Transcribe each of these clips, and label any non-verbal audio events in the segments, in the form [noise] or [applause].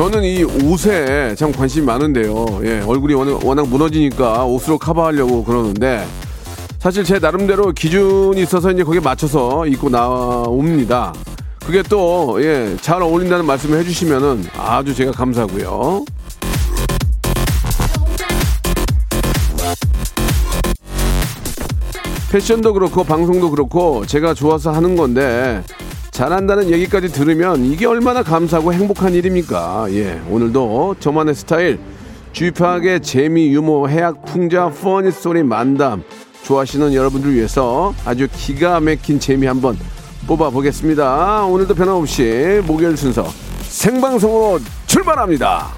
저는 이 옷에 참 관심이 많은데요. 예, 얼굴이 워낙, 워낙 무너지니까 옷으로 커버하려고 그러는데 사실 제 나름대로 기준이 있어서 이제 거기에 맞춰서 입고 나옵니다. 그게 또, 예, 잘 어울린다는 말씀을 해주시면은 아주 제가 감사하고요. 패션도 그렇고 방송도 그렇고 제가 좋아서 하는 건데 잘한다는 얘기까지 들으면 이게 얼마나 감사하고 행복한 일입니까? 예, 오늘도 저만의 스타일 쥐파하게 재미, 유머, 해악, 풍자, 퍼니 스토리 만담 좋아하시는 여러분들 위해서 아주 기가 막힌 재미 한번 뽑아보겠습니다. 오늘도 변함없이 목요일 순서 생방송으로 출발합니다.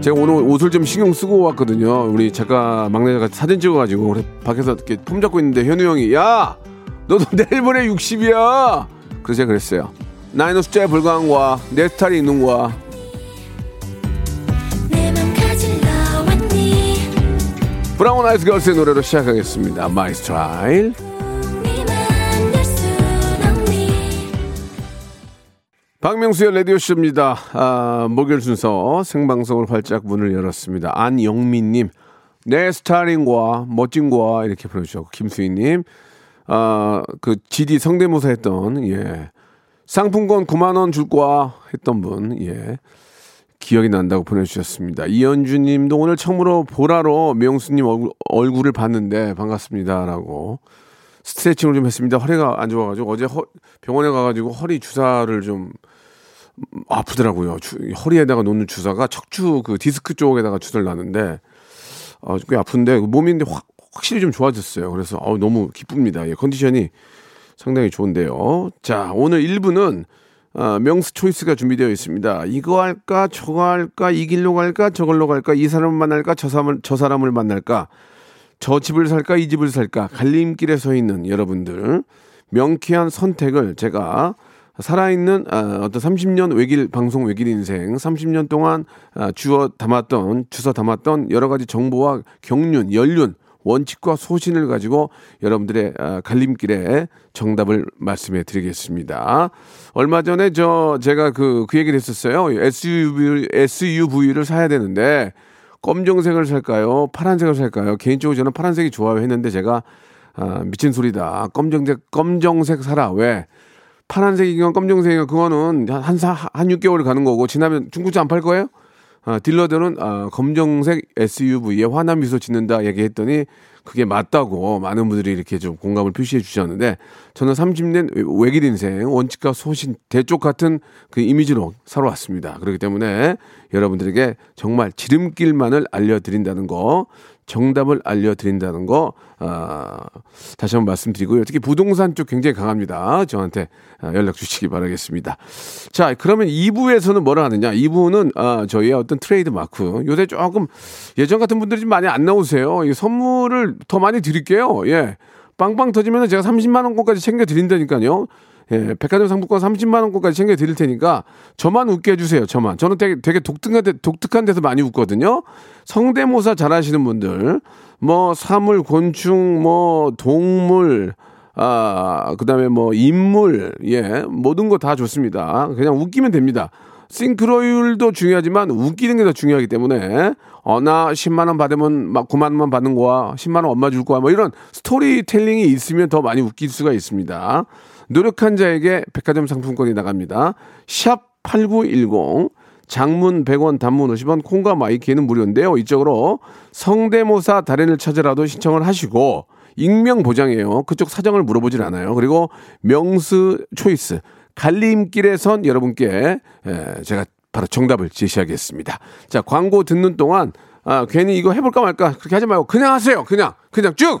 제가 오늘 옷을 좀 신경 쓰고 왔거든요. 우리 작가 막내가 사진 찍어가지고 밖에서 이렇게 폼 잡고 있는데 현우 형이 야 너도 내일 모레 60이야. 그래서 제가 그랬어요. 나이는 숫자에 불과한 거야. 내 스타일이 있는 거야. 브라운 아이드 걸스의 노래로 시작하겠습니다. My Style. 박명수의 라디오쇼입니다. 아, 목요일 순서 생방송을 활짝 문을 열었습니다. 안영민님, 내 스타일인 거야, 멋진 거야, 이렇게 보내주셨고, 김수희님, 아, 그 GD 성대모사 했던, 예. 상품권 9만원 줄 거야 했던 분, 예. 기억이 난다고 보내주셨습니다. 이현주 님도 오늘 처음으로 보라로 명수님 얼굴, 얼굴을 봤는데 반갑습니다 라고. 스트레칭을 좀 했습니다. 허리가 안 좋아가지고 어제 허- 병원에 가가지고 허리 주사를 좀 아프더라고요. 주- 허리에다가 놓는 주사가 척추 그 디스크 쪽에다가 주사를 놨는데 어, 꽤 아픈데 몸인데 확, 확실히 좀 좋아졌어요. 그래서 어, 너무 기쁩니다. 예, 컨디션이 상당히 좋은데요. 자, 오늘 1부는 어, 명수 초이스가 준비되어 있습니다. 이거 할까, 저거 할까, 이 길로 갈까, 저걸로 갈까, 이 사람을 만날까, 저 사람을, 저 사람을 만날까, 저 집을 살까, 이 집을 살까, 갈림길에 서 있는 여러분들, 명쾌한 선택을 제가 살아있는 아, 어떤 30년 외길 방송 외길 인생 30년 동안 아, 주어 담았던 주서 담았던 여러 가지 정보와 경륜 연륜 원칙과 소신을 가지고 여러분들의 아, 갈림길에 정답을 말씀해 드리겠습니다. 얼마 전에 저 제가 그 그 얘기를 했었어요. SUV SUV를 사야 되는데 검정색을 살까요? 파란색을 살까요? 개인적으로 저는 파란색이 좋아요 했는데 제가 아, 미친 소리다. 검정색 검정색 사라. 왜? 파란색이건 검정색이건 그거는 한, 한, 사- 한 6개월 가는 거고 지나면 중고차 안 팔 거예요? 아, 딜러들은 아, 검정색 SUV에 환한 미소 짓는다 얘기했더니 그게 맞다고 많은 분들이 이렇게 좀 공감을 표시해 주셨는데 저는 30년 외길 인생 원칙과 소신 대쪽 같은 그 이미지로 살아왔습니다. 그렇기 때문에 여러분들에게 정말 지름길만을 알려드린다는 거 정답을 알려드린다는 거 아, 다시 한번 말씀드리고요. 특히 부동산 쪽 굉장히 강합니다. 저한테 아, 연락 주시기 바라겠습니다. 자, 그러면 2부에서는 뭐를 하느냐? 2부는 아, 저희의 어떤 트레이드 마크. 요새 조금 예전 같은 분들이 좀 많이 안 나오세요. 이 선물을 더 많이 드릴게요. 예. 빵빵 터지면 제가 30만 원권까지 챙겨 드린다니까요. 예, 백화점 상품권 30만 원권까지 챙겨 드릴 테니까 저만 웃게 해주세요. 저만. 저는 되게 되게 독특한 데, 독특한 데서 많이 웃거든요. 성대모사 잘하시는 분들, 뭐 사물, 곤충, 뭐 동물, 아 그다음에 뭐 인물, 예, 모든 거 다 좋습니다. 그냥 웃기면 됩니다. 싱크로율도 중요하지만 웃기는 게 더 중요하기 때문에 어 나 10만 원 받으면 막 9만 원만 받는 거야. 10만 원 엄마 줄 거야. 뭐 이런 스토리텔링이 있으면 더 많이 웃길 수가 있습니다. 노력한 자에게 백화점 상품권이 나갑니다. 샵 8910 장문 100원 단문 50원 콩과 마이케이는 무료인데요. 이쪽으로 성대모사 달인을 찾아라도 신청을 하시고 익명 보장이에요. 그쪽 사정을 물어보질 않아요. 그리고 명수 choice 갈림길에 선 여러분께 에, 제가 바로 정답을 제시하겠습니다. 자 광고 듣는 동안 아, 괜히 이거 해볼까 말까 그렇게 하지 말고 그냥 하세요. 그냥 그냥 쭉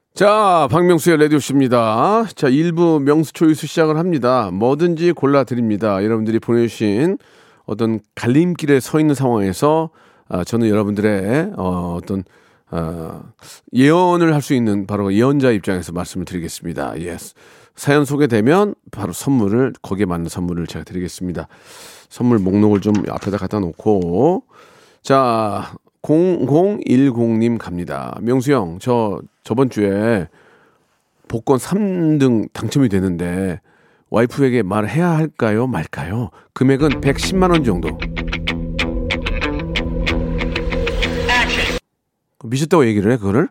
자, 박명수의 라디오쇼입니다. 자, 1부 명수 초이스 시작을 합니다. 뭐든지 골라드립니다. 여러분들이 보내주신 어떤 갈림길에 서 있는 상황에서 아, 저는 여러분들의 어, 어떤 어, 예언을 할 수 있는 바로 예언자 입장에서 말씀을 드리겠습니다. Yes. 사연 소개되면 바로 선물을 거기에 맞는 선물을 제가 드리겠습니다. 선물 목록을 좀 앞에다 갖다 놓고 자 0010님 갑니다. 명수 형, 저 저번 주에 복권 3등 당첨이 되는데 와이프에게 말해야 할까요, 말까요? 금액은 110만 원 정도. 미쳤다고 얘기를 해 그거를?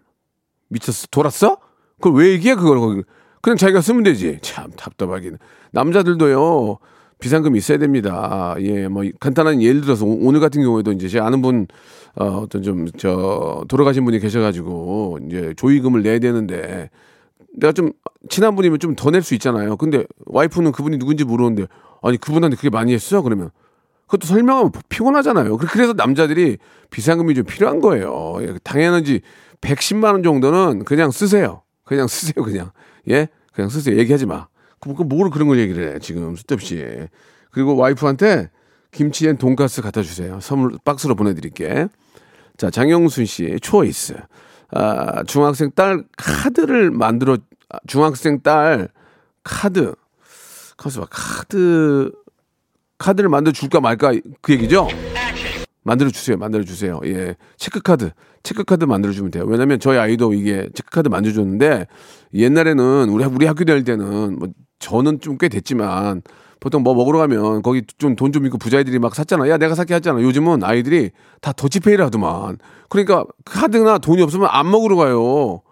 미쳤어? 돌았어? 그걸 왜 얘기해 그걸? 그냥 자기가 쓰면 되지. 참 답답하긴. 남자들도요 비상금 있어야 됩니다. 예, 뭐 간단한 예를 들어서 오- 오늘 같은 경우에도 이제 제 아는 분 어, 어떤 좀 저 돌아가신 분이 계셔가지고 이제 조의금을 내야 되는데 내가 좀 친한 분이면 좀 더 낼 수 있잖아요. 근데 와이프는 그분이 누군지 모르는데 아니 그분한테 그게 많이 했어 그러면 그것도 설명하면 피곤하잖아요. 그- 그래서 남자들이 비상금이 좀 필요한 거예요. 예, 당연하지 110만 원 정도는 그냥 쓰세요. 그냥 쓰세요. 그냥 예, 그냥 쓰세요. 얘기하지 마. 그, 그 그런 걸 얘기를 해 지금 쓸데없이. 그리고 와이프한테 김치엔 돈가스 갖다 주세요. 선물 박스로 보내드릴게. 자 장영순 씨 초이스. 아, 중학생 딸 카드를 만들어 아, 중학생 딸 카드 가서 봐 카드 카드를 만들어 줄까 말까 그 얘기죠? 만들어 주세요. 만들어 주세요. 예. 체크카드. 체크카드 만들어 주면 돼요. 왜냐면 저희 아이도 이게 체크카드 만들어 줬는데 옛날에는 우리 우리 학교 다닐 때는 뭐 저는 좀 꽤 됐지만 보통 뭐 먹으러 가면 거기 좀돈좀 있고 부자애들이 막 샀잖아. 야, 내가 사게 했잖아. 요즘은 아이들이 다 더치페이를 하더만. 그러니까 카드나 돈이 없으면 안 먹으러 가요.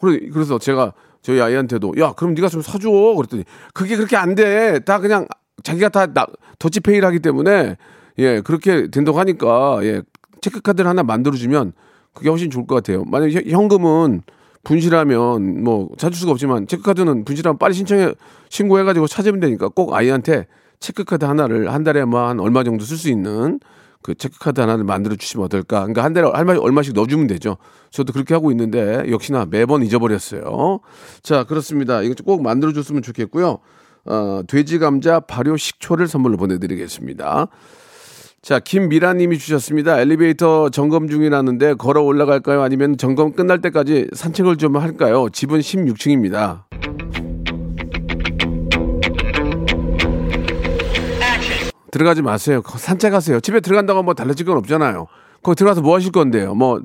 그래, 그래서 제가 저희 아이한테도 야, 그럼 네가 좀 사줘. 그랬더니 그게 그렇게 안 돼. 다 그냥 자기가 다 나- 더치페이를 하기 때문에 예, 그렇게 된다고 하니까 예, 체크카드를 하나 만들어주면 그게 훨씬 좋을 것 같아요. 만약에 현- 현금은 분실하면 뭐 찾을 수가 없지만 체크카드는 분실하면 빨리 신청해 신고해가지고 찾으면 되니까 꼭 아이한테 체크카드 하나를 한 달에 뭐 한 얼마 정도 쓸 수 있는 그 체크카드 하나를 만들어 주시면 어떨까? 그러니까 한 달에 얼마 얼마씩 넣어주면 되죠. 저도 그렇게 하고 있는데 역시나 매번 잊어버렸어요. 자 그렇습니다. 이거 꼭 만들어 줬으면 좋겠고요. 어, 돼지 감자 발효 식초를 선물로 보내드리겠습니다. 자, 김미라 님이 주셨습니다. 엘리베이터 점검 중이라는데 걸어 올라갈까요? 아니면 점검 끝날 때까지 산책을 좀 할까요? 집은 16층입니다. 들어가지 마세요. 거- 산책하세요. 집에 들어간다고 뭐 달라질 건 없잖아요. 거기 들어가서 뭐 하실 건데요? 뭐,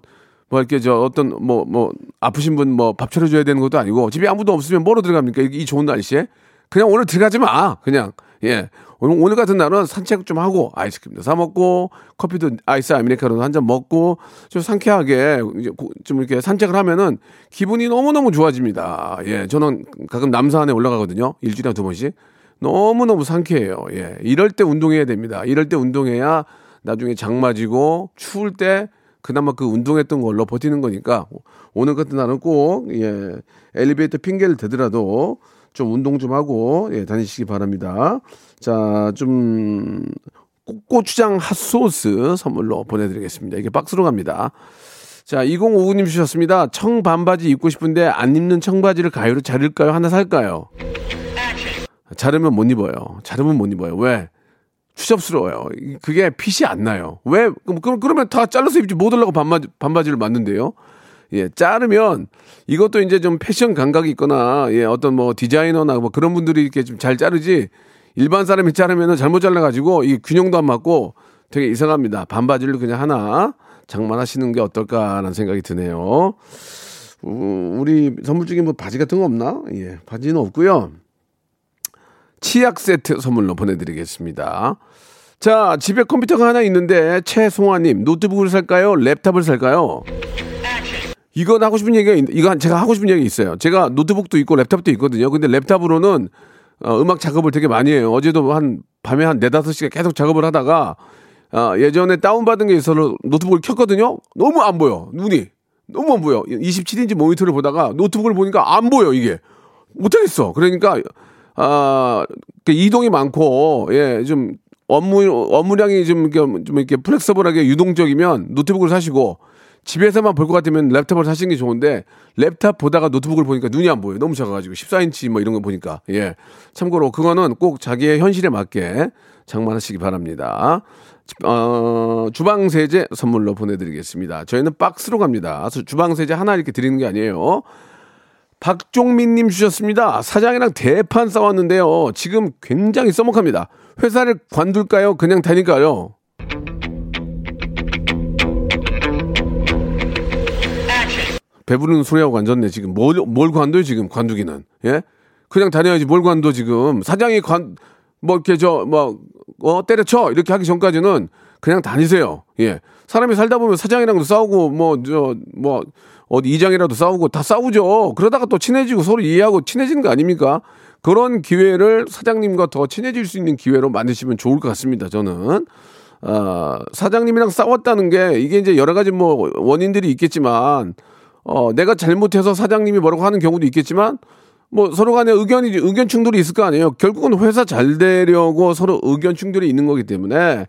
뭐 이렇게 저 어떤 뭐, 뭐 아프신 분 뭐 밥 차려줘야 되는 것도 아니고 집에 아무도 없으면 뭐로 들어갑니까? 이, 이 좋은 날씨에? 그냥 오늘 들어가지 마. 그냥. 예. 오늘, 오늘 같은 날은 산책 좀 하고 아이스크림도 사 먹고 커피도 아이스 아메리카노 한잔 먹고 좀 상쾌하게 좀 이렇게 산책을 하면은 기분이 너무너무 좋아집니다. 예. 저는 가끔 남산에 올라가거든요. 일주일에 두 번씩. 너무너무 상쾌해요. 예. 이럴 때 운동해야 됩니다. 이럴 때 운동해야 나중에 장 맞이고 추울 때 그나마 그 운동했던 걸로 버티는 거니까 오늘 같은 날은 꼭 예. 엘리베이터 핑계를 대더라도 좀 운동 좀 하고 예, 다니시기 바랍니다. 자, 좀 고- 고추장 핫소스 선물로 보내드리겠습니다. 이게 박스로 갑니다. 자, 2059님 주셨습니다. 청 반바지 입고 싶은데 안 입는 청바지를 가요로 자를까요? 하나 살까요? 자르면 못 입어요. 자르면 못 입어요. 왜? 추접스러워요. 이- 그게 핏이 안 나요. 왜? 그럼, 그러면 다 잘라서 입지 못 하려고 반바지, 반바지를 만든대요. 예, 자르면 이것도 이제 좀 패션 감각이 있거나 예, 어떤 뭐 디자이너나 뭐 그런 분들이 이렇게 좀 잘 자르지 일반 사람이 자르면은 잘못 잘라가지고 이 균형도 안 맞고 되게 이상합니다. 반바지를 그냥 하나 장만하시는 게 어떨까라는 생각이 드네요. 우- 우리 선물 중에 뭐 바지 같은 거 없나? 예, 바지는 없고요. 치약 세트 선물로 보내드리겠습니다. 자, 집에 컴퓨터가 하나 있는데 최송아님 노트북을 살까요? 랩탑을 살까요? 이건 하고 싶은 얘기가 있, 이거 제가 하고 싶은 얘기 있어요. 제가 노트북도 있고 랩탑도 있거든요. 근데 랩탑으로는 어, 음악 작업을 되게 많이 해요. 어제도 한 밤에 한 네다섯 시간 계속 작업을 하다가 아, 예전에 다운받은 게 있어서 노트북을 켰거든요. 너무 안 보여. 눈이. 너무 안 보여. 27인치 모니터를 보다가 노트북을 보니까 안 보여, 이게. 못하겠어. 그러니까, 아, 그 이동이 많고, 예, 좀 업무, 업무량이 좀, 좀 이렇게 flexible하게 유동적이면 노트북을 사시고, 집에서만 볼 것 같으면 랩탑을 사시는 게 좋은데, 랩탑 보다가 노트북을 보니까 눈이 안 보여요. 너무 작아가지고. 14인치 뭐 이런 거 보니까. 예. 참고로 그거는 꼭 자기의 현실에 맞게 장만하시기 바랍니다. 어, 주방 세제 선물로 보내드리겠습니다. 저희는 박스로 갑니다. 주방 세제 하나 이렇게 드리는 게 아니에요. 박종민님 주셨습니다. 사장이랑 대판 싸웠는데요. 지금 굉장히 써먹합니다. 회사를 관둘까요? 그냥 다닐까요? 배부르는 소리하고 앉았네, 지금. 뭘, 뭘 관둬요, 지금, 관두기는. 예? 그냥 다녀야지, 뭘 관둬, 지금. 사장이 관, 뭐, 이렇게 저, 뭐, 어, 때려쳐! 이렇게 하기 전까지는 그냥 다니세요. 예. 사람이 살다 보면 사장이랑도 싸우고, 뭐, 저, 뭐, 어디 이장이라도 싸우고 다 싸우죠. 그러다가 또 친해지고 서로 이해하고 친해지는 거 아닙니까? 그런 기회를 사장님과 더 친해질 수 있는 기회로 만드시면 좋을 것 같습니다. 저는. 어, 사장님이랑 싸웠다는 게 이게 이제 여러 가지 뭐 원인들이 있겠지만 어, 내가 잘못해서 사장님이 뭐라고 하는 경우도 있겠지만 뭐 서로 간에 의견이 의견 충돌이 있을 거 아니에요. 결국은 회사 잘 되려고 서로 의견 충돌이 있는 거기 때문에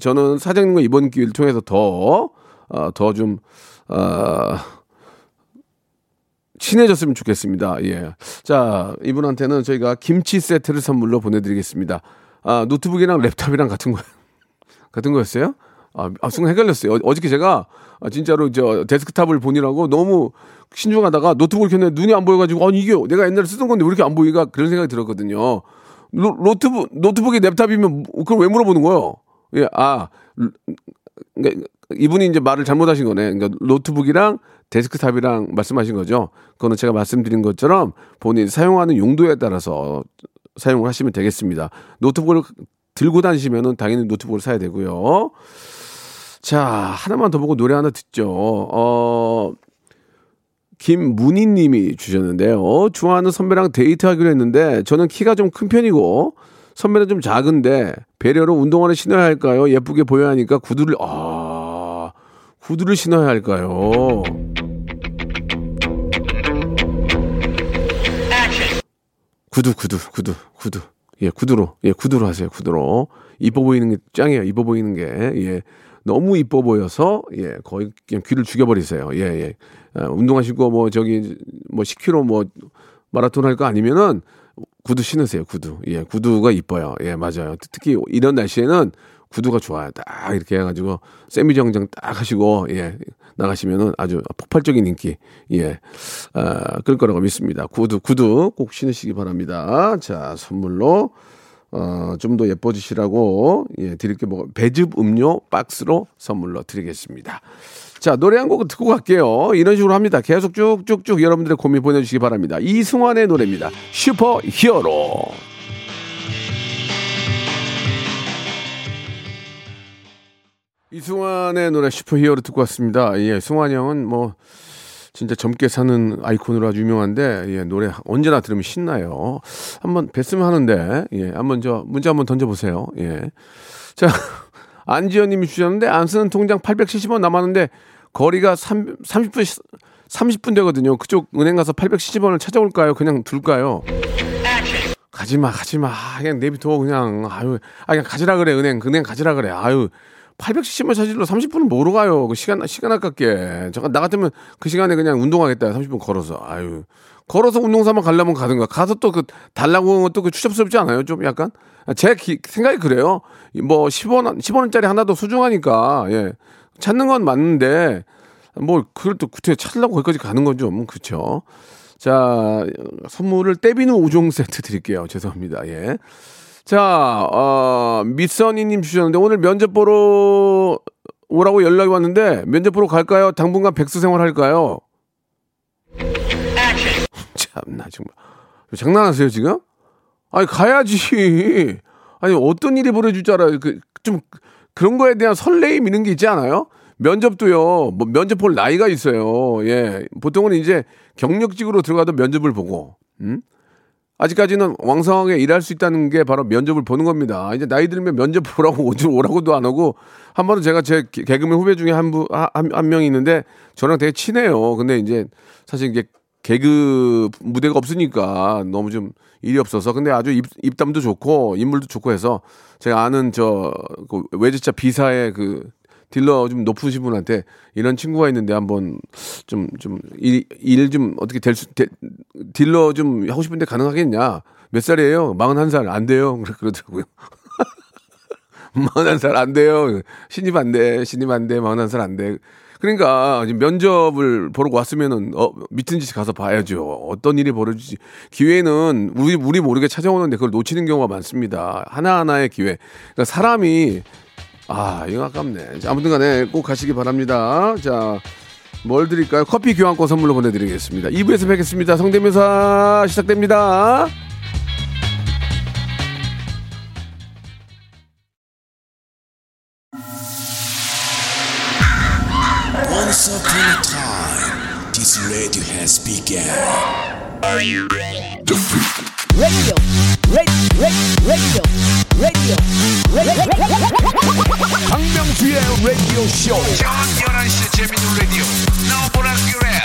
저는 사장님과 이번 기회를 통해서 더 어, 더좀 어, 친해졌으면 좋겠습니다. 예. 자, 이분한테는 저희가 김치 세트를 선물로 보내드리겠습니다. 아, 노트북이랑 랩탑이랑 같은 거, 같은 거였어요? 아, 아 순간 헷갈렸어요. 어, 어저께 제가 아, 진짜로 저 데스크탑을 보느라고 너무 신중하다가 노트북을 켰는데 눈이 안 보여가지고, 아니, 이게 내가 옛날에 쓰던 건데 왜 이렇게 안 보이나 그런 생각이 들었거든요. 노, 노트북, 노트북이 랩탑이면 그걸 왜 물어보는 거예요? 예, 아, 그러니까 이분이 이제 말을 잘못하신 거네. 그러니까 노트북이랑 데스크탑이랑 말씀하신 거죠. 그거는 제가 말씀드린 것처럼 본인 사용하는 용도에 따라서 사용을 하시면 되겠습니다. 노트북을 들고 다니시면은 당연히 노트북을 사야 되고요. 자, 하나만 더 보고 노래 하나 듣죠. 어, 김문희 님이 주셨는데요. 좋아하는 선배랑 데이트하기로 했는데 저는 키가 좀 큰 편이고 선배는 좀 작은데 배려로 운동화를 신어야 할까요? 예쁘게 보여야 하니까 구두를 아 구두를 신어야 할까요? 구두 구두 구두 구두 예 구두로 예 구두로 하세요 구두로 이뻐 보이는 게 짱이에요 이뻐 보이는 게예 너무 이뻐 보여서 예 거의 그냥 귀를 죽여버리세요. 예예. 예. 아, 운동하시고 뭐 저기 뭐 10km 뭐 마라톤 할 거 아니면은 구두 신으세요 구두. 예 구두가 이뻐요. 예 맞아요. 특히 이런 날씨에는 구두가 좋아요. 딱 이렇게 해가지고 세미 정장 딱 하시고 예 나가시면은 아주 폭발적인 인기. 예. 아, 그럴 거라고 믿습니다. 구두 구두 꼭 신으시기 바랍니다. 자 선물로 어, 좀 더 예뻐지시라고 예 드릴 게 뭐 배즙 음료 박스로 선물로 드리겠습니다. 자, 노래 한곡 듣고 갈게요. 이런 식으로 합니다. 계속 쭉쭉쭉 여러분들의 고민 보내주시기 바랍니다. 이승환의 노래입니다. Super Hero. 이승환의 노래 Super Hero 듣고 왔습니다. 예, 승환이 형은 뭐, 진짜 젊게 사는 아이콘으로 아주 유명한데, 예, 노래 언제나 들으면 신나요. 한번 뵀으면 하는데, 예, 한번 저, 문자 한번 던져보세요. 예. 자, [laughs] 안지현 님이 주셨는데, 안 쓰는 통장 870원 남았는데, 거리가 3, 30분, 30분 되거든요. 그쪽 은행 가서 870원을 찾아올까요? 그냥 둘까요? 가지 마, 가지 마. 그냥 내비둬, 그냥. 아유, 아, 그냥 가지라 그래, 은행. 은행 가지라 그래. 아유. 870원 찾으러 30분은 뭐로 가요? 그 시간, 시간 아깝게. 잠깐, 나 같으면 그 시간에 그냥 운동하겠다. 30분 걸어서. 아유. 걸어서 운동 삼아 가려면 가든가. 가서 또 그 달라고 것도 그 추잡스럽지 않아요? 좀 약간? 제 기- 생각이 그래요. 뭐 10원, 10원짜리 하나도 소중하니까. 예. 찾는 건 맞는데 뭐 그걸 또 구태에 찾으려고 거기까지 가는 건 좀 그렇죠. 자, 선물을 떼비누 5종 세트 드릴게요. 죄송합니다. 예. 자, 어, 미선이님 주셨는데 오늘 면접 보러 오라고 연락이 왔는데 면접 보러 갈까요? 당분간 백수 생활 할까요? 참나 정말 장난하세요 지금? 아니 가야지. 아니 어떤 일이 벌어질 줄 알아요? 그 좀 그런 거에 대한 설레임 이런 게 있지 않아요? 면접도요. 뭐 면접 볼 나이가 있어요. 예. 보통은 이제 경력직으로 들어가도 면접을 보고. 음? 아직까지는 왕성하게 일할 수 있다는 게 바로 면접을 보는 겁니다. 이제 나이 들면 면접 보라고 [laughs] 오지 오라고도 안 하고 한 번은 제가 제 개- 개그맨 후배 중에 한, 분, 한, 있는데 저랑 되게 친해요. 근데 이제 사실 이게 개그 무대가 없으니까 너무 좀 일이 없어서 근데 아주 입, 입담도 좋고 인물도 좋고 해서 제가 아는 저 그 외제차 비사의 그 딜러 좀 높으신 분한테 이런 친구가 있는데 한번 좀 좀일일좀 어떻게 될수 딜러 좀 하고 싶은데 가능하겠냐 몇 살이에요? 41살 안 돼요. 그러- [laughs] 그러더라고요. [laughs] 41살 안 돼요. 신입 안 돼. 신입 안 돼. 41살 안 돼. 그러니까 면접을 보러 왔으면은 어 미친 짓 가서 봐야죠. 어떤 일이 벌어지지. 기회는 우리 우리 모르게 찾아오는데 그걸 놓치는 경우가 많습니다. 하나하나의 기회. 그러니까 사람이 아, 이거 아깝네. 자, 아무튼 간에 꼭 가시기 바랍니다. 자, 뭘 드릴까요? 커피 교환권 선물로 보내드리겠습니다. 2부에서 뵙겠습니다. 성대묘사 시작됩니다. Once upon a time, this radio has begun. Radio, radio, radio, radio, radio. 박명수의 라디오 쇼. 저녁 11시 재밌는 라디오. 너보라 그래.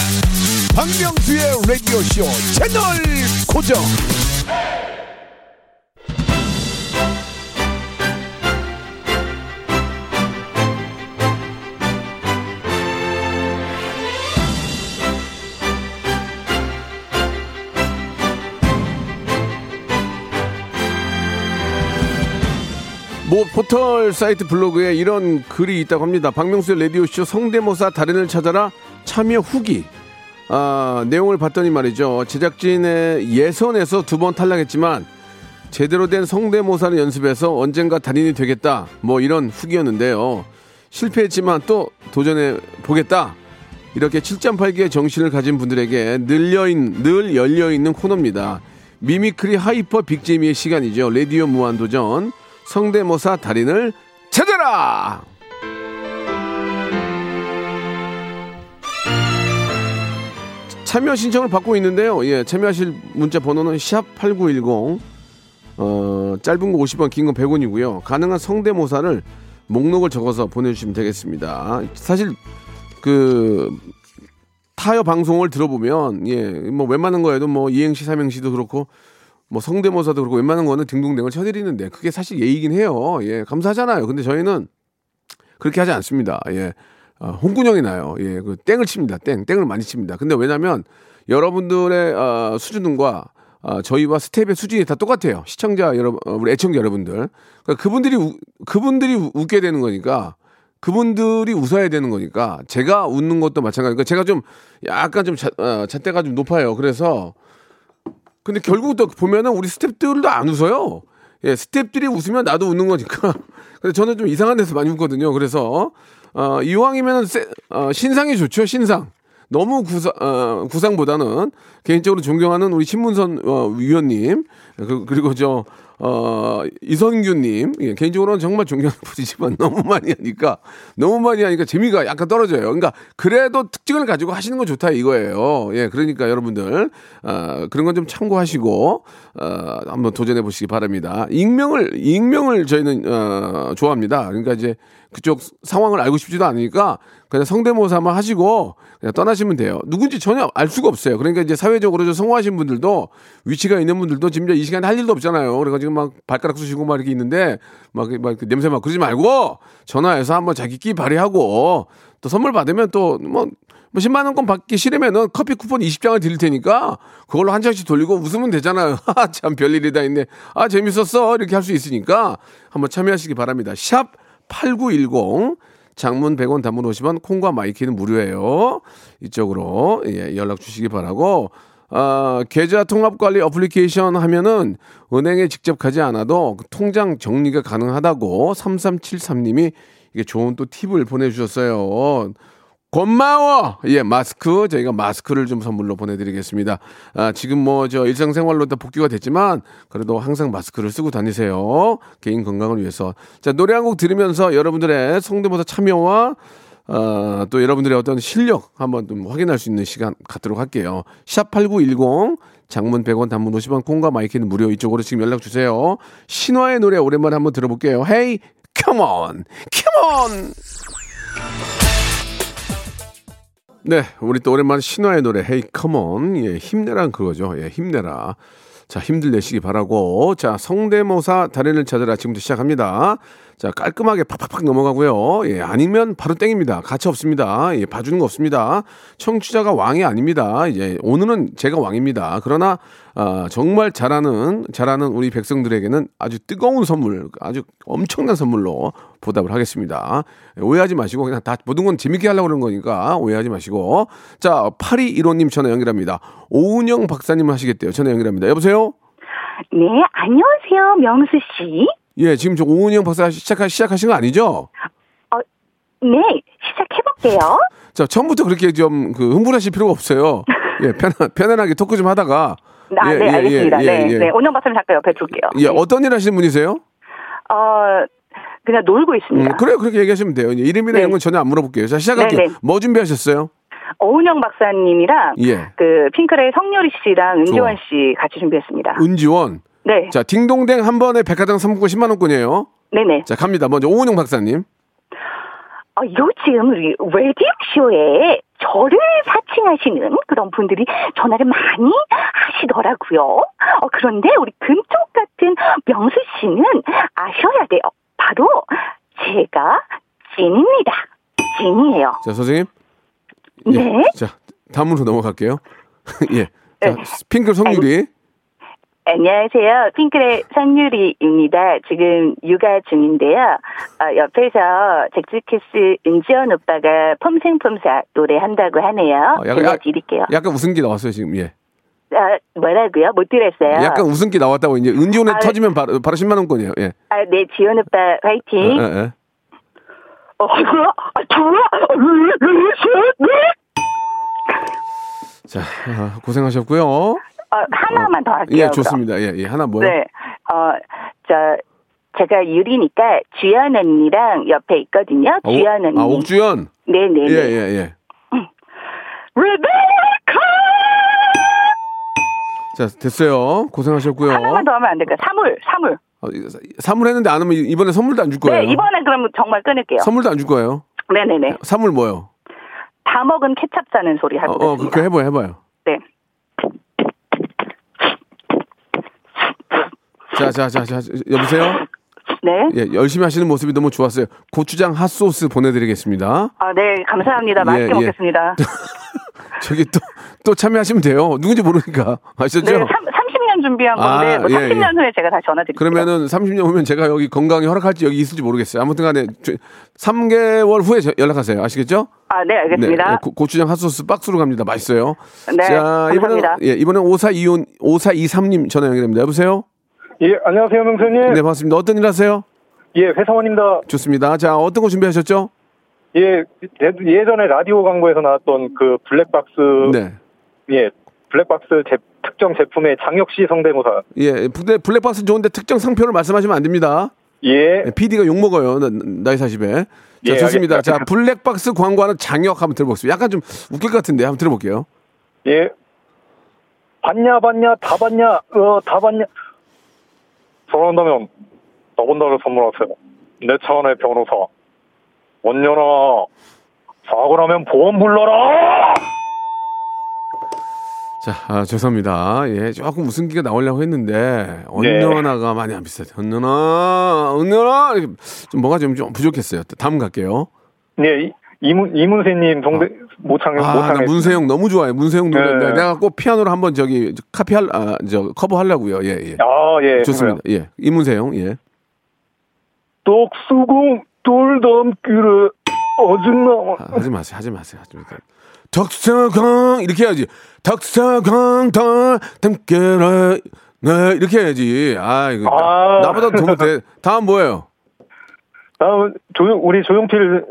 박명수의 라디오 쇼 채널 고정. 모 포털 사이트 블로그에 이런 글이 있다고 합니다. 박명수의 라디오쇼 성대모사 달인을 찾아라 참여 후기. 아, 내용을 봤더니 말이죠. 제작진의 예선에서 두 번 탈락했지만 제대로 된 성대모사를 연습해서 언젠가 달인이 되겠다. 뭐 이런 후기였는데요. 실패했지만 또 도전해 보겠다. 이렇게 7.8개의 정신을 가진 분들에게 늘려인, 늘 열려있는 코너입니다. mimicry hyper big재미의 시간이죠. 레디오 무한도전. 성대모사 달인을 찾아라! 참여 신청을 받고 있는데요. 예, 참여하실 문자 번호는 샵 8910. 어, 짧은 거 50원, 긴거 100원이고요. 가능한 성대모사를 목록을 적어서 보내주시면 되겠습니다. 사실 그 타여 방송을 들어보면 예, 뭐 웬만한 거에도 뭐 이행시, 삼행시도 그렇고 뭐 성대모사도 그렇고 웬만한 거는 딩동댕을 쳐드리는데 그게 사실 예의긴 해요. 예, 감사하잖아요. 근데 저희는 그렇게 하지 않습니다. 예. 어, 홍군형이 나요. 예, 그 땡을 칩니다. 땡, 땡을 많이 칩니다. 근데 왜냐면 여러분들의 어, 수준과 어, 저희와 스텝의 수준이 다 똑같아요. 시청자 여러분, 어, 우리 애청자 여러분들. 그러니까 그분들이 우- 그분들이 우- 웃게 되는 거니까 그분들이 웃어야 되는 거니까 제가 웃는 것도 마찬가지니까 제가 좀 약간 좀 자, 어, 잣대가 좀 높아요. 그래서 근데 결국 또 보면은 우리 스탭들도 안 웃어요. 예, 스탭들이 웃으면 나도 웃는 거니까. [laughs] 근데 저는 좀 이상한 데서 많이 웃거든요. 그래서 어, 이왕이면은 세- 어, 신상이 좋죠. 신상. 너무 구상, 어, 구상보다는 개인적으로 존경하는 우리 신문선 어, 위원님 그, 그리고 저 어, 이선규님 예, 개인적으로는 정말 존경하는 [laughs] 분이지만 너무 많이 하니까 너무 많이 하니까 재미가 약간 떨어져요. 그러니까 그래도 특징을 가지고 하시는 건 좋다 이거예요. 예, 그러니까 여러분들 어, 그런 건 좀 참고하시고 어, 한번 도전해 보시기 바랍니다. 익명을 익명을 저희는 어, 좋아합니다. 그러니까 이제 그쪽 상황을 알고 싶지도 않으니까 그냥 성대모사만 하시고 그냥 떠나시면 돼요. 누군지 전혀 알 수가 없어요. 그러니까 이제 사회적으로 좀 성공하신 분들도 위치가 있는 분들도 지금 이 시간에 할 일도 없잖아요. 그래가지고 막 발가락 쑤시고 막 이렇게 있는데 막, 막 냄새 막 그러지 말고 전화해서 한번 자기 끼 발휘하고 또 선물 받으면 또뭐 뭐 10만 원권 받기 싫으면은 커피 쿠폰 20장을 드릴 테니까 그걸로 한 장씩 돌리고 웃으면 되잖아요. [laughs] 아, 참 별일이 다 있네. 아, 재밌었어. 이렇게 할 수 있으니까 한번 참여하시기 바랍니다. 샵 8910 장문 100원 단문 50원 콩과 마이케이는 무료예요. 이쪽으로 예, 연락 주시기 바라고 아, 계좌 통합 관리 어플리케이션 하면은 은행에 직접 가지 않아도 그 통장 정리가 가능하다고 3373님이 이게 좋은 또 팁을 보내주셨어요. 고마워! 예, 마스크, 저희가 마스크를 좀 선물로 보내드리겠습니다. 아, 지금 뭐, 저, 일상생활로 다 복귀가 됐지만, 그래도 항상 마스크를 쓰고 다니세요. 개인 건강을 위해서. 자, 노래 한 곡 들으면서 여러분들의 성대모사 참여와, 어, 또 여러분들의 어떤 실력 한번 좀 확인할 수 있는 시간 갖도록 할게요. 샵 8910, 장문 100원, 단문 50원, 콩과 마이키는 무료. 이쪽으로 지금 연락 주세요. 신화의 노래 오랜만에 한번 들어볼게요. Hey, come. 네, 우리 또 오랜만에 신화의 노래 come on. 예, 힘내란 그거죠. 예, 힘내라. 자, 힘들 내시기 바라고. 자, 성대모사 달인을 찾으라 지금부터 시작합니다. 자, 깔끔하게 팍팍팍 넘어가고요. 예, 아니면 바로 땡입니다. 가치 없습니다. 예, 봐주는 거 없습니다. 청취자가 왕이 아닙니다. 예, 오늘은 제가 왕입니다. 그러나, 아, 정말 잘하는, 잘하는 우리 백성들에게는 아주 뜨거운 선물, 아주 엄청난 선물로 보답을 하겠습니다. 예, 오해하지 마시고, 그냥 다 모든 건 재밌게 하려고 그러는 거니까 오해하지 마시고. 자, 8215님 전화 연결합니다. 오은영 박사님 하시겠대요. 전화 연결합니다. 여보세요? 네, 안녕하세요, 명수 씨. 예, 지금 저 오은영 박사 시작하, 시작하신 거 아니죠? 네, 시작해볼게요. 자, 처음부터 그렇게 좀 그 흥분하실 필요가 없어요. 예, 편안, [laughs] 편안하게 토크 좀 하다가. 아, 예, 네, 예, 알겠습니다. 예, 네, 예. 네, 온영 박사님 잠깐 옆에 둘게요. 예, 네. 어떤 일 하시는 분이세요? 어, 그냥 놀고 있습니다. 음, 그래요, 그렇게 얘기하시면 돼요. 이름이나 네. 이런 건 전혀 안 물어볼게요. 자, 시작할게요. 네, 네. 뭐 준비하셨어요? 오은영 박사님이랑 예. 그 핑클의 성유리 씨랑 은지원 좋아. 씨 같이 준비했습니다. 은지원. 네, 자, 딩동댕 한 번에 백화점 상품권 10만 원권이에요. 네네. 자, 갑니다. 먼저 오은영 박사님. 어, 요즘 우리 라디오 쇼에 저를 사칭하시는 그런 분들이 전화를 많이 하시더라고요. 어, 그런데 우리 금쪽 같은 명수 씨는 아셔야 돼요. 바로 제가 찐입니다. 찐이에요. 자, 선생님. 예. 네. 자, 다음으로 넘어갈게요. [laughs] 예. 자, 네. 핑클 성유리. 안녕하세요. 핑클의 성유리입니다. 지금 육아 중인데요. 어, 옆에서 잭스키스 은지원 오빠가 폼생폼사 노래한다고 하네요. 어, 약간- 들려드릴게요. 약간 웃음기 나왔어요, 지금. 예. 아, 뭐라고요? 못 들었어요. 약간 웃음기 나왔다고 이제 은지원에 아, 터지면 바로, 바로 10만 원권이에요. 예. 아, 네, 지원 오빠 화이팅. 예, 예. 어, 좋아, 아, 좋아, 네. 자, 아, 고생하셨고요. 어, 하나만 더 할게요. 예, 그럼. 좋습니다. 예, 예. 하나 뭐요? 네, 어, 저, 제가 유리니까 주연 언니랑 옆에 있거든요. 아, 옥- 주연 언니. 아, 옥주연. 네 네 네. 예, 예, 예. 레베카! 자, 됐어요. 고생하셨고요. 하나만 더 하면 안 될까요? 사물, 사물. 어, 이- 사물 했는데 안 하면 이번에 선물도 안 줄 거예요. 네, 이번엔 그럼 정말 끊을게요. 선물도 안 줄 거예요. 네네네. 사물 뭐요? 다 먹은 케찹 싸는 소리 어, 하고 어 있습니다. 그거 해봐요, 해봐요. 네. 자, 자, 자, 자, 여보세요? 네. 예, 열심히 하시는 모습이 너무 좋았어요. 고추장 핫소스 보내드리겠습니다. 아, 네, 감사합니다. 맛있게 예, 예. 먹겠습니다. [laughs] 저기 또, 또 참여하시면 돼요. 누군지 모르니까. 아시죠? 네, 3, 30년 준비한 아, 건데, 뭐 예, 30년 예. 후에 제가 다시 전화 드릴게요. 그러면은 30년 후면 제가 여기 건강이 허락할지 여기 있을지 모르겠어요. 아무튼 간에 3개월 후에 저- 연락하세요. 아시겠죠? 아, 네, 알겠습니다. 네, 고, 고추장 핫소스 박스로 갑니다. 맛있어요. 네, 자, 이번엔, 감사합니다. 예, 이번엔 5425, 5423님 전화 연결됩니다. 여보세요? 예, 안녕하세요, 명수님. 네, 반갑습니다. 어떤 일 하세요? 예, 회사원입니다. 좋습니다. 자, 어떤 거 준비하셨죠? 예, 예- 예전에 라디오 광고에서 나왔던 그 블랙박스, 네. 예, 블랙박스 제, 특정 제품의 장혁씨 성대모사. 예, 근데 블랙박스 좋은데 특정 상표를 말씀하시면 안 됩니다. 예, PD가 욕 먹어요. 나, 나이 40에. 자, 예, 좋습니다. 알겠습니다. 자, 블랙박스 광고하는 장혁 한번 들어보겠습니다. 약간 좀 웃길 것 같은데 한번 들어볼게요. 예. 봤냐, 봤냐, 다 봤냐, 어, 다 봤냐. 사랑한다면, 더본다를 선물하세요. 내 차원의 변호사. 원년아, 사고 나면 보험 불러라! 자, 아, 죄송합니다. 예, 조금 웃음기가 나오려고 했는데, 언녀나가 많이 안 비슷해요. 언녀나! 이렇게 좀 뭐가 좀, 좀 부족했어요. 다음 갈게요. 예, 이- 이문, 이문세님 성대, 모창, 아, 나 모창에. 문세영 너무 좋아해. 문세영 노래. 네. 내가 꼭 피아노로 한번 저기 카피할, 아, 저 커버 하려고요. 예, 예. 아, 예. 좋습니다. 예. 이문세영, 예. 독수공 돌담길에 어증나 아, 하지 마세요. 하지 마세요. 하지 마세요. 덕사강 이렇게 해야지. 덕사강 덜담께라 네 이렇게 해야지. 아 이거 아. 나, 보다 더 못해. 다음 뭐예요? 다음 조용 우리 조용필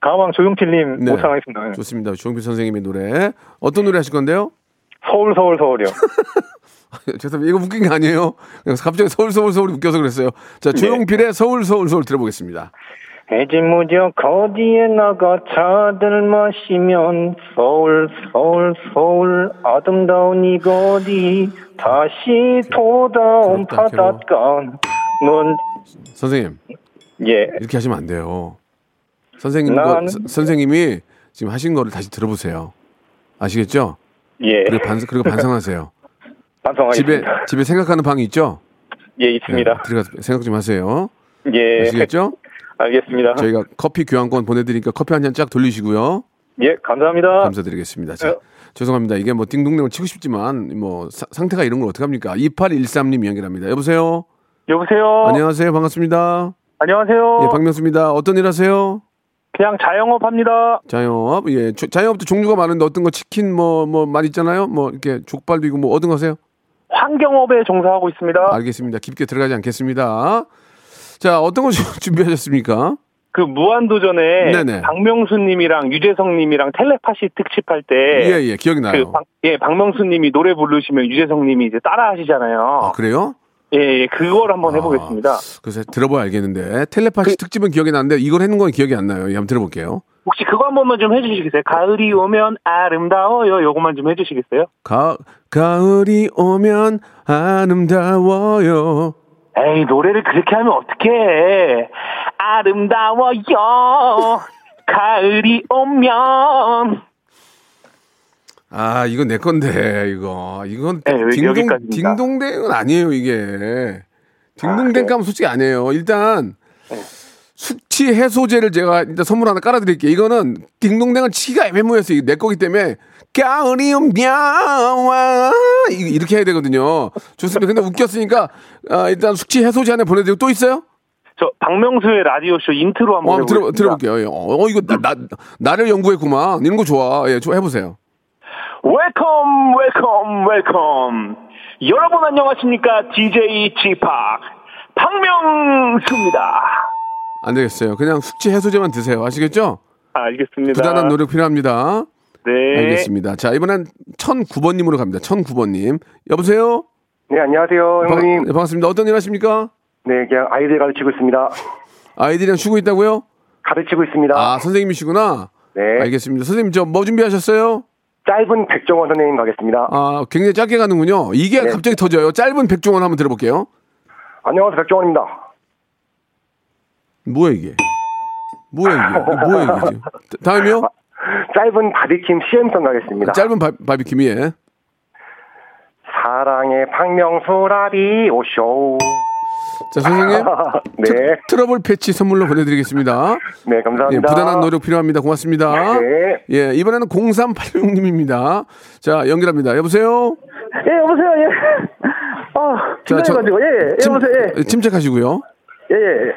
가왕 조용필님 네. 모창하겠습니다. 좋습니다. 조용필 선생님의 노래 어떤 노래 하실 건데요? 서울 서울 서울이요. [laughs] 죄송합니다. 이거 웃긴 게 아니에요. 갑자기 서울 서울 서울이 웃겨서 그랬어요. 자 조용필의 서울 서울 서울 들어보겠습니다. 애지무적 거지에 나가 차들 마시면 서울 서울 서울 아름다운 이 거리 다시 돌아온. 바닷가 넌 선생님 예. 이렇게 하시면 안 돼요. 선생님 거, 난- 서- 선생님이 지금 하신 거를 다시 들어보세요. 아시겠죠? 예. 그리고 반 그리고 반성하세요. [laughs] 집에 반성하겠습니다. 집에 생각하는 방이 있죠? 예, 네, 있습니다. 들어가 생각 좀 하세요. 예. 아시겠죠? 알겠습니다. 저희가 커피 교환권 보내드리니까 커피 한 잔 쫙 돌리시고요. 예, 감사합니다. 감사드리겠습니다. 자, 어. 죄송합니다. 이게 뭐 띵동댕을 치고 싶지만 뭐 사- 상태가 이런 걸 어떻게 합니까? 2813님 연결합니다. 여보세요. 여보세요. 안녕하세요. 반갑습니다. 안녕하세요. 예, 박명수입니다. 어떤 일 하세요? 그냥 자영업 합니다. 자영업. 예, 조- 자영업도 종류가 많은데 어떤 거 치킨 뭐 뭐 많이 있잖아요. 뭐 이렇게 족발도 있고 뭐 어떤 거 하세요? 환경업에 종사하고 있습니다. 알겠습니다. 깊게 들어가지 않겠습니다. 자, 어떤 거 [laughs] 준비하셨습니까? 그 무한도전에 네네. 박명수님이랑 유재석님이랑 텔레파시 특집할 때 예, 예, 기억이 나요. 그 박, 예, 박명수님이 노래 부르시면 유재석님이 이제 따라 하시잖아요. 아, 그래요? 예, 예, 그걸 한번 해보겠습니다. 아, 그래서 들어봐야 알겠는데 텔레파시 특집은 기억이 나는데 이걸 해는 건 기억이 안 나요. 예, 한번 들어볼게요. 혹시 그거 한 번만 좀 해주시겠어요? 가을이 오면 아름다워요. 요것만 좀 해주시겠어요? 가 가을이 오면 아름다워요. 에이, 노래를 그렇게 하면 어떡해. 아름다워요. 가을이 오면. 아, 이건 내 건데 이거 이건 네, 딩동. 딩동댕은 아니에요 이게. 딩동댕 까면 솔직히 아니에요. 일단 숙취 해소제를 제가 일단 선물 하나 깔아드릴게요. 이거는 딩동댕은 치가. 이게 내 거기 때문에 가을이 오면 와 이- 이렇게 해야 되거든요. 좋습니다. 근데 웃겼으니까 아, 일단 숙취 해소제 하나 보내드리고 또 있어요? 저 박명수의 라디오 쇼 인트로 어, 한번 한번 들어. 들어볼게요. 예. 어, 이거 나, 나, 나를 연구했구만. 이런 거 좋아. 예, 좀 해보세요. Welcome, welcome, welcome. 여러분 안녕하십니까? DJ 지팍 박명수입니다. 안 되겠어요. 그냥 숙취 해소제만 드세요. 아시겠죠? 알겠습니다. 부단한 노력 필요합니다. 네. 알겠습니다. 자, 이번엔 1009번님으로 갑니다. 1009번님. 여보세요? 네, 안녕하세요, 반, 네, 반갑습니다. 어떤 일 하십니까? 네, 그냥 아이들 가르치고 있습니다. 아이들이랑 쉬고 있다고요? 가르치고 있습니다. 아, 선생님이시구나? 네. 알겠습니다. 선생님, 저 뭐 준비하셨어요? 짧은 백종원 선생님 가겠습니다. 아, 굉장히 짧게 가는군요. 이게 네. 갑자기 터져요. 짧은 백종원 한번 들어볼게요. 안녕하세요, 백종원입니다. 뭐야, 이게? 뭐야, 이게? 뭐야, 이게? 다음이요? [laughs] 짧은 바비킴 CM송 가겠습니다. 짧은 바, 바비킴이에. 사랑의 박명수 라디오쇼. 자, 선생님. 네, 트러블 패치 선물로 보내드리겠습니다. 네, 예, 감사합니다. 부단한 노력 필요합니다. 고맙습니다. 네. 예, 이번에는 0386님입니다. 자, 연결합니다. 여보세요? 예, 여보세요, 예. 아, 자, 저- 긴장해가지고, 예, 예, 침- 여보세요, 예. 침착하시고요. 예, 예.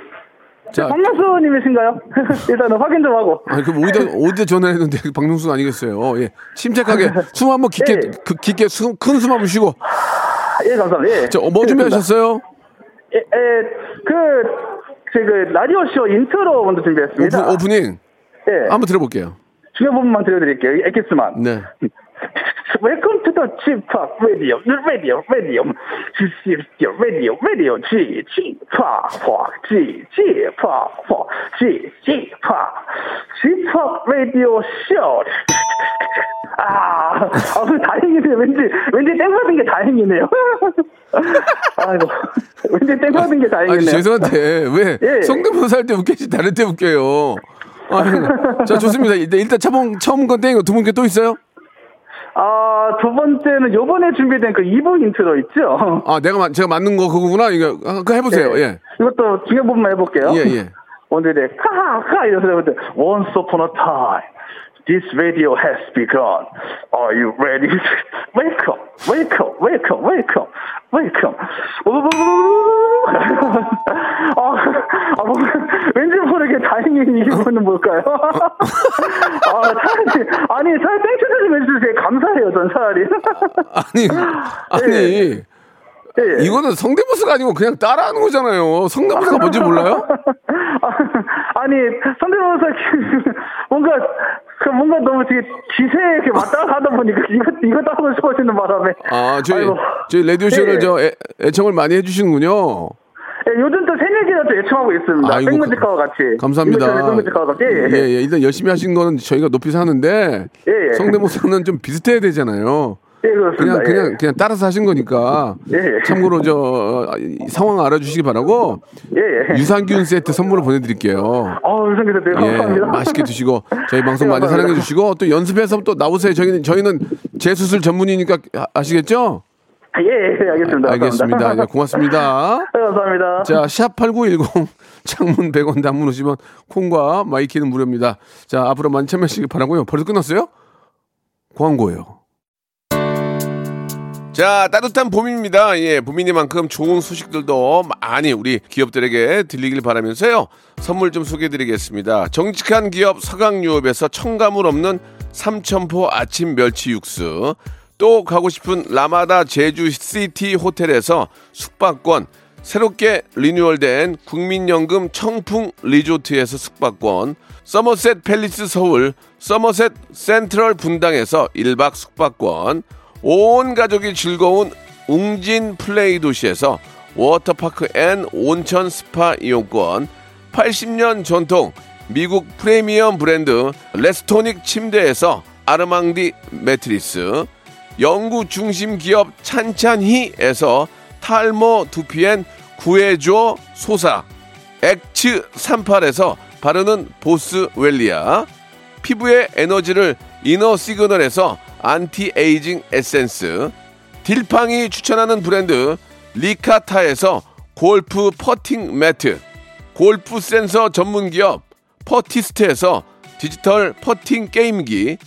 자, 박명수님이신가요? [laughs] 일단은 확인 좀 하고. 아니, 그럼 어디다, 어디다 전화했는데 [laughs] 박명수가 아니겠어요. 예. 침착하게 [laughs] 숨 한번 깊게, 예. 그, 깊게 숨, 큰 숨 한번 쉬고. 아, 예, 감사합니다. 예. 자, 어, 뭐 준비하셨어요? 예, 예, 그, 제 그, 라디오쇼 인트로 먼저 준비했습니다. 오픈, 오프닝. 예. 한번 들어볼게요. 중요한 부분만 들려드릴게요. 이 엑기스만. 네. [laughs] Welcome to the G Park Radio, Radio, Radio, Radio, Radio, Radio, G, G, Park, Park, G, G, Park, G, Park Radio Show. [laughs] 아, 아, 다행이네요. 왠지, 왠지 땡 받은 게 다행이네요. [laughs] 아이고, 왠지 땡 받은 게 아니, 다행이네요. 죄송한데, 왜 예. 성대모사 할 때 웃기지 다른 때 웃겨요. 아니, 자, 좋습니다. 일단, 일단 처음, 처음 건 땡이고 두 번째 또 있어요? 아, 두 번째는 요번에 준비된 그 2부 인트로 있죠? 아, 내가, 마- 제가 맞는 거 그거구나. 이거, 아, 그거 해보세요. 네. 예. 이것도 중요한 부분만 해볼게요. 예, 예. 오늘의 하하 이래서 해볼 때 Once upon a time This radio has begun. Are you ready? Welcome, welcome, welcome, welcome, welcome. 아, 아, 뭐, 왠지 모르게 다행히 이기고는 뭘까요? 아, 차라리, 아니, 차라리 땡초대 좀 전 차라리. 아니, [laughs] 아니. 예. 이거는 성대모사가 아니고 그냥 따라하는 거잖아요. 성대모사가 뭔지 몰라요? [laughs] 아니 성대모사 뭔가 그 뭔가 너무 되게 기세에 이렇게 맞다 하다 보니까 이거 이거 따고 싶어지는 바람에 아, 저희, 아이고. 저희 라디오 쇼를 예. 저 애, 애청을 많이 해주시는군요. 예, 요즘 또 새내기 이제부터 예청하고 있습니다. 아이고, 땡무직하고 같이. 감사합니다. 땡무직하고 같이. 예, 예, 예. 예. 일단 열심히 하신 거는 저희가 높이 사는데 예, 예. 성대모사는 좀 비슷해야 되잖아요. 예. 그냥 그냥 예. 그냥 따라서 하신 거니까 예, 예. 참고로 저 상황 알아주시기 바라고. 유산균 세트 선물로 보내드릴게요. 어, 대표 예, 감사합니다. 맛있게 드시고 저희 방송 예, 많이. 사랑해 주시고 또 연습해서 또 나오세요. 저희는 저희는 재수술 전문이니까 아- 아시겠죠? 예, 예, 알겠습니다. 알겠습니다. 감사합니다. 예, 고맙습니다. [laughs] 네, 감사합니다. 자, 샵 8910 [laughs] 장문 100원 단문 50원 콩과 마이키는 무료입니다. 자, 앞으로 많이 참여하시기 바라고요. 벌써 끝났어요? 광고예요. 자, 따뜻한 봄입니다. 예, 봄이니만큼 좋은 소식들도 많이 우리 기업들에게 들리길 바라면서요. 선물 좀 소개해 드리겠습니다. 정직한 기업 서강유업에서 첨가물 없는 삼천포 아침 멸치 육수. 또 가고 싶은 라마다 제주 시티 호텔에서 숙박권. 새롭게 리뉴얼된 국민연금 청풍 리조트에서 숙박권. 서머셋 팰리스 서울, 서머셋 센트럴 분당에서 1박 숙박권. 온 가족이 즐거운 웅진 플레이 도시에서 워터파크 and 온천 스파 이용권 80년 전통 미국 프리미엄 브랜드 레스토닉 침대에서 아르망디 매트리스 연구 중심 기업 찬찬히에서 탈모 두피엔 구해줘 소사 엑츠 38에서 바르는 보스 웰리아 피부의 에너지를 이너 시그널에서 안티에이징 에센스 딜팡이 추천하는 브랜드 리카타에서 골프 퍼팅 매트 골프 센서 전문 기업 퍼티스트에서 디지털 퍼팅 게임기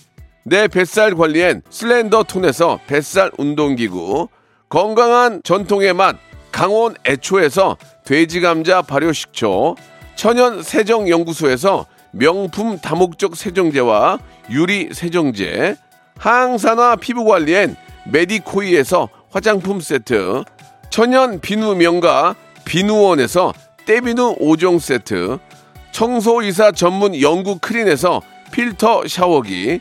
내 뱃살 관리엔 슬렌더 톤에서 뱃살 운동기구 건강한 전통의 맛 강원 애초에서 돼지 감자 발효식초 천연 세정 연구소에서 명품 다목적 세정제와 유리 세정제 항산화 피부 관리엔 메디코이에서 화장품 세트 천연 비누 명가 비누원에서 때비누 5종 세트 청소이사 전문 영구 크린에서 필터 샤워기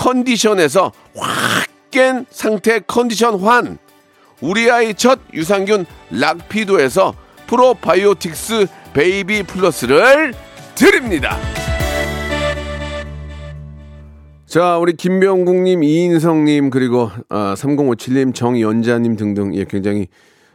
컨디션에서 확 깬 상태 컨디션 환 우리 아이 첫 유산균 락피도에서 프로바이오틱스 베이비 플러스를 드립니다. 자, 우리 김병국님, 이인성님, 그리고 아, 3057님, 정연자님 등등 예, 굉장히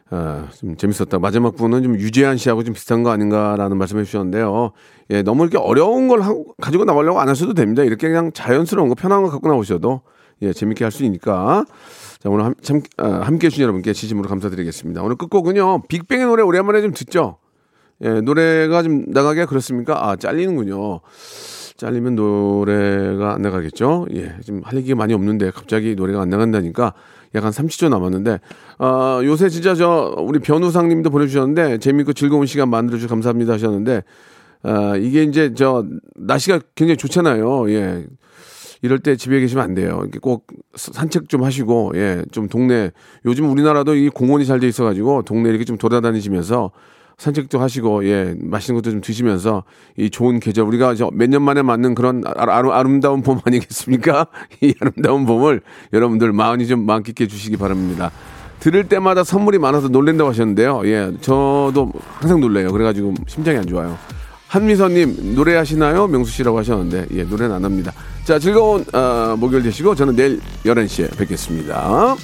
아, 좀 재밌었다. 마지막 분은 좀 유재환 씨하고 좀 비슷한 거 아닌가라는 말씀해 주셨는데요. 예, 너무 이렇게 어려운 걸 하- 가지고 나가려고 안 하셔도 됩니다. 이렇게 그냥 자연스러운 거, 편한 거 갖고 나오셔도 예, 재밌게 할 수 있으니까. 자, 오늘 함, 참, 아, 함께 해주신 여러분께 진심으로 감사드리겠습니다. 오늘 끝곡은요, 빅뱅의 노래 오랜만에 좀 듣죠? 예, 노래가 좀 나가기가 그렇습니까? 아, 잘리는군요. 잘리면 노래가 안 나가겠죠? 예, 지금 할 얘기가 많이 없는데 갑자기 노래가 안 나간다니까 약간 30초 남았는데, 어, 요새 진짜 저, 우리 변우상 님도 보내주셨는데, 재밌고 즐거운 시간 만들어주셔서 감사합니다 하셨는데, 아, 이게 이제 저, 날씨가 굉장히 좋잖아요. 예. 이럴 때 집에 계시면 안 돼요. 꼭 산책 좀 하시고, 예, 좀 동네, 요즘 우리나라도 이 공원이 잘 돼 있어 가지고, 동네 이렇게 좀 돌아다니시면서, 산책도 하시고, 예, 맛있는 것도 좀 드시면서, 이 좋은 계절, 우리가 몇 년 만에 맞는 그런 아, 아, 아름다운 봄 아니겠습니까? [laughs] 이 아름다운 봄을 여러분들 마음이 좀 만끽해 주시기 바랍니다. 들을 때마다 선물이 많아서 놀랜다고 하셨는데요. 예, 저도 항상 놀래요. 그래가지고 심장이 안 좋아요. 한미선님 노래하시나요? 명수 씨라고 하셨는데 예 노래는 안 합니다. 자 즐거운 어, 목요일 되시고 저는 내일 11시에 뵙겠습니다.